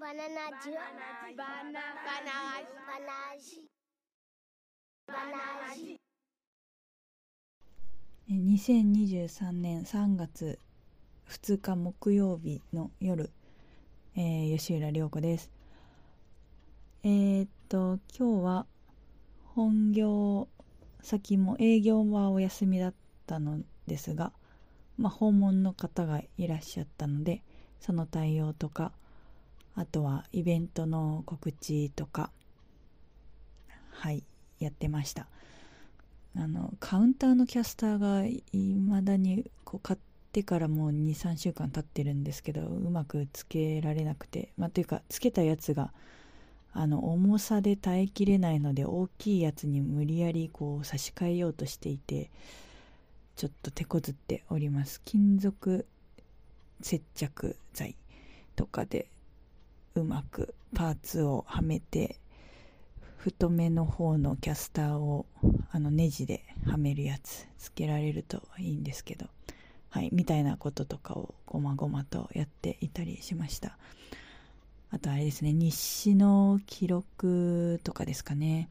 バナナジュバナナバナジバナジ2023年3月2日木曜日の夜、えー、吉浦涼子です。えー、っと今日は本業先も営業はお休みだったのですが、まあ、訪問の方がいらっしゃったのでその対応とかあとはイベントの告知とかはいやってました。あのカウンターのキャスターがいまだにこう買ってからもう23週間経ってるんですけどうまくつけられなくてまあというかつけたやつがあの重さで耐えきれないので大きいやつに無理やりこう差し替えようとしていてちょっと手こずっております。金属接着剤とかでうまくパーツをはめて太めの方のキャスターをあのネジではめるやつつけられるといいんですけどはいみたいなこととかをごまごまとやっていたりしました。あとあれですね日誌の記録とかですかね。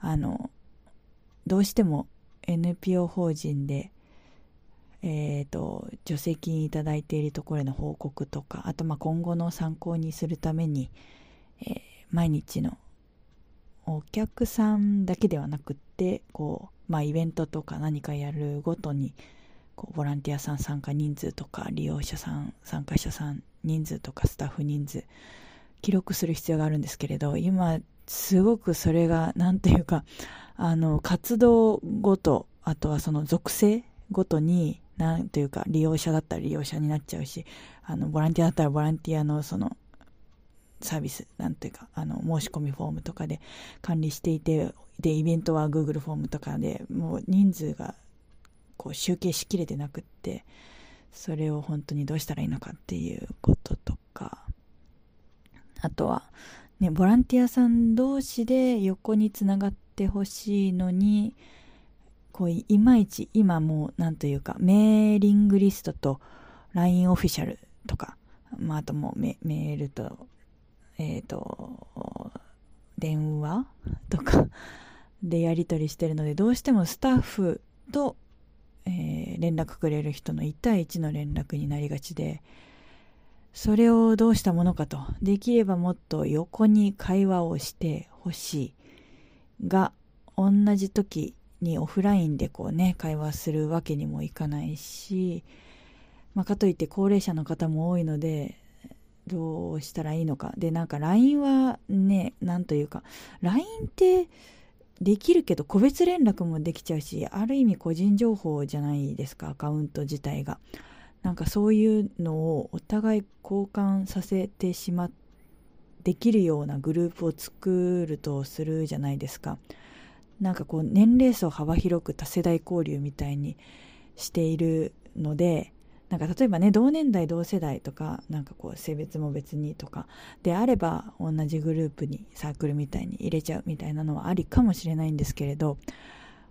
あのどうしても NPO 法人でえーと、助成金いただいているところへの報告とかあとまあ今後の参考にするために、えー、毎日のお客さんだけではなくってこう、まあ、イベントとか何かやるごとにこうボランティアさん参加人数とか利用者さん参加者さん人数とかスタッフ人数記録する必要があるんですけれど今すごくそれが何ていうかあの活動ごとあとはその属性ごとになんというか、利用者だったら利用者になっちゃうし、あの、ボランティアだったらボランティアのその、サービス、なんというか、あの、申し込みフォームとかで管理していて、で、イベントは Google フォームとかでもう人数が、こう、集計しきれてなくって、それを本当にどうしたらいいのかっていうこととか、あとは、ね、ボランティアさん同士で横につながってほしいのに、こういいまいち今もうなんというかメーリングリストと LINE オフィシャルとか、まあ、あともうメールとえっ、ー、と電話とか でやり取りしてるのでどうしてもスタッフと、えー、連絡くれる人の1対1の連絡になりがちでそれをどうしたものかと。できればもっと横に会話をしてほしいが同じ時にオフラインでこうね会話するわけにもいかないし、まあ、かといって高齢者の方も多いのでどうしたらいいのか。でなんか LINE はねなんというか LINE ってできるけど個別連絡もできちゃうしある意味個人情報じゃないですかアカウント自体が。なんかそういうのをお互い交換させてしまっできるようなグループを作るとするじゃないですか。なんかこう年齢層幅広く多世代交流みたいにしているのでなんか例えばね同年代同世代とかなんかこう性別も別にとかであれば同じグループにサークルみたいに入れちゃうみたいなのはありかもしれないんですけれど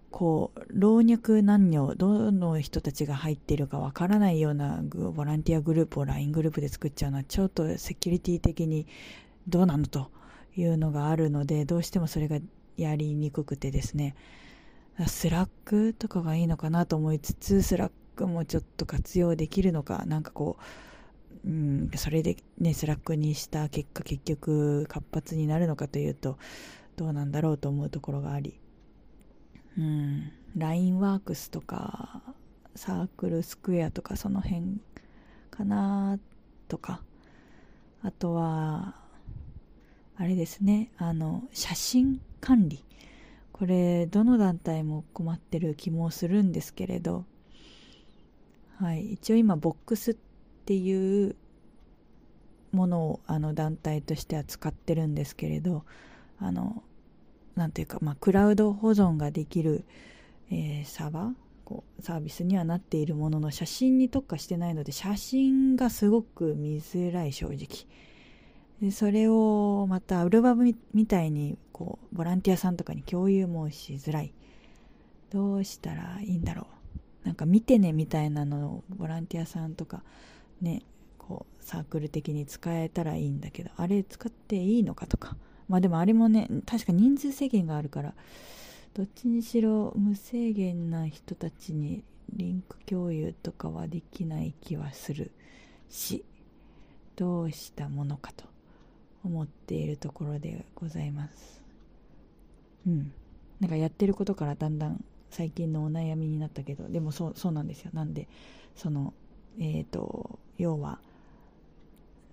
こう老若男女どの人たちが入っているかわからないようなボランティアグループを LINE グループで作っちゃうのはちょっとセキュリティ的にどうなのというのがあるのでどうしてもそれがやりにくくてですね。 Slack とかがいいのかなと思いつつ Slack もちょっと活用できるのかなんかこう、うん、それでね Slack にした結果結局活発になるのかというとどうなんだろうと思うところがあり。うん LINE ワークスとかサークルスクエアとかその辺かなとか。あとはあれですねあの写真管理。これどの団体も困ってる気もするんですけれど。はい。一応今ボックスっていうものをあの団体としては使ってるんですけれど。あのなんていうか、まあ、クラウド保存ができる、えー、サーバー？こうサービスにはなっているものの写真に特化してないので写真がすごく見づらい正直。でそれをまたアルバムみたいにこうボランティアさんとかに共有もしづらい。どうしたらいいんだろう。なんか見てねみたいなのをボランティアさんとかねこうサークル的に使えたらいいんだけどあれ使っていいのかとか。まあでもあれもね確か人数制限があるからどっちにしろ無制限な人たちにリンク共有とかはできない気はするしどうしたものかと。思っているところでございます。うん。なんかやってることからだんだん最近のお悩みになったけどでもそうそうなんですよ。なんでそのえっ、ー、と要は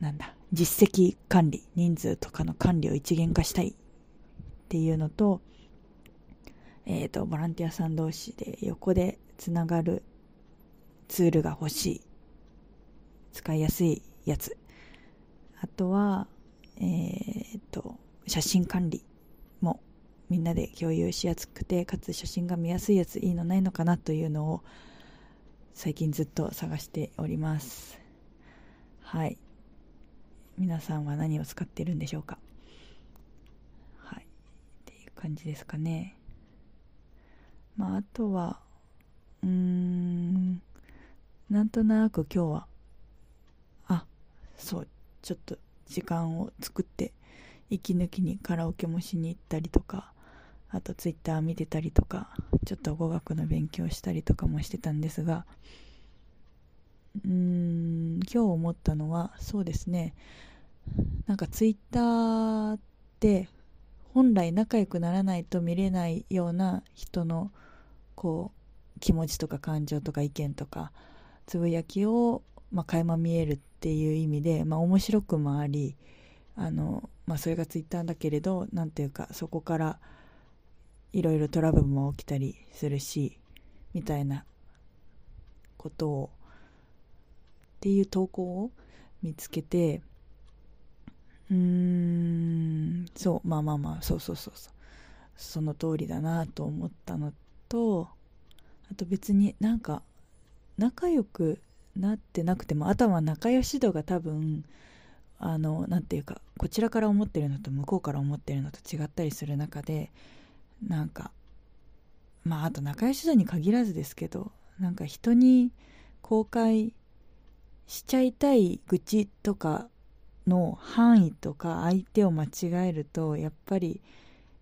なんだ実績管理人数とかの管理を一元化したいっていうのとえっ、ー、とボランティアさん同士で横でつながるツールが欲しい使いやすいやつ。あとはえっ、と写真管理もみんなで共有しやすくてかつ写真が見やすいやついいのないのかなというのを最近ずっと探しております。はい。皆さんは何を使ってるんでしょうか？はい。っていう感じですかね。まああとはうーんなんとなく今日はあそうちょっと時間を作って息抜きにカラオケもしに行ったりとかあとツイッター見てたりとかちょっと語学の勉強したりとかもしてたんですがうーん今日思ったのはそうですね。なんかツイッターって本来仲良くならないと見れないような人のこう気持ちとか感情とか意見とかつぶやきを、まあ、垣間見えるっていう意味で、まあ、面白くもありあの、まあ、それがツイッターだけれど何ていうかそこからいろいろトラブルも起きたりするしみたいなことをっていう投稿を見つけてうーんそうまあまあまあそうそうそうそう。その通りだなと思ったのとあと別になんか仲良くなってなくてもあとは仲良し度が多分あの何て言うかこちらから思ってるのと向こうから思ってるのと違ったりする中でなんかまああと仲良し度に限らずですけどなんか人に公開しちゃいたい愚痴とかの範囲とか相手を間違えるとやっぱり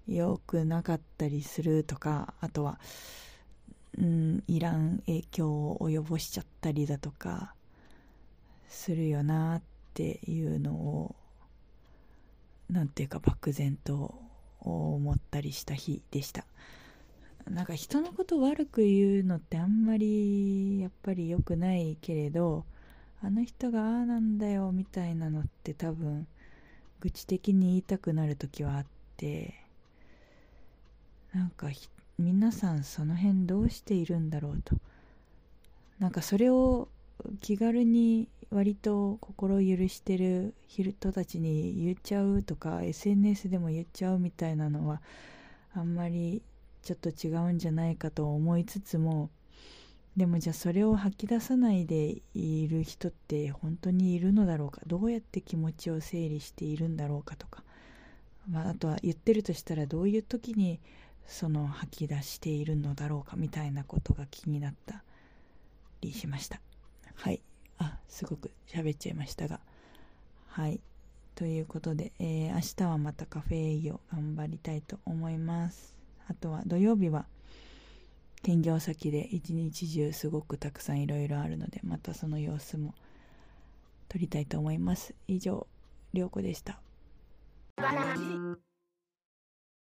良くなかったりするとかあとは、うん、いらん影響を及ぼしちゃったりだとかするよなっていうのをなんていうか漠然と思ったりした日でした。なんか人のこと悪く言うのってあんまりやっぱり良くないけれどあの人がああなんだよみたいなのって多分愚痴的に言いたくなる時はあってなんか皆さんその辺どうしているんだろうと。なんかそれを気軽に割と心許してる人たちに言っちゃうとか SNS でも言っちゃうみたいなのはあんまりちょっと違うんじゃないかと思いつつもでもじゃあそれを吐き出さないでいる人って本当にいるのだろうか？どうやって気持ちを整理しているんだろうかとか、まあ、あとは言ってるとしたらどういう時にその吐き出しているのだろうかみたいなことが気になったりしました。はい。あすごく喋っちゃいましたが。はい。ということで、えー、明日はまたカフェ営業頑張りたいと思います。あとは土曜日は兼業先で一日中すごくたくさんいろいろあるのでまたその様子も撮りたいと思います。以上りょうこでした。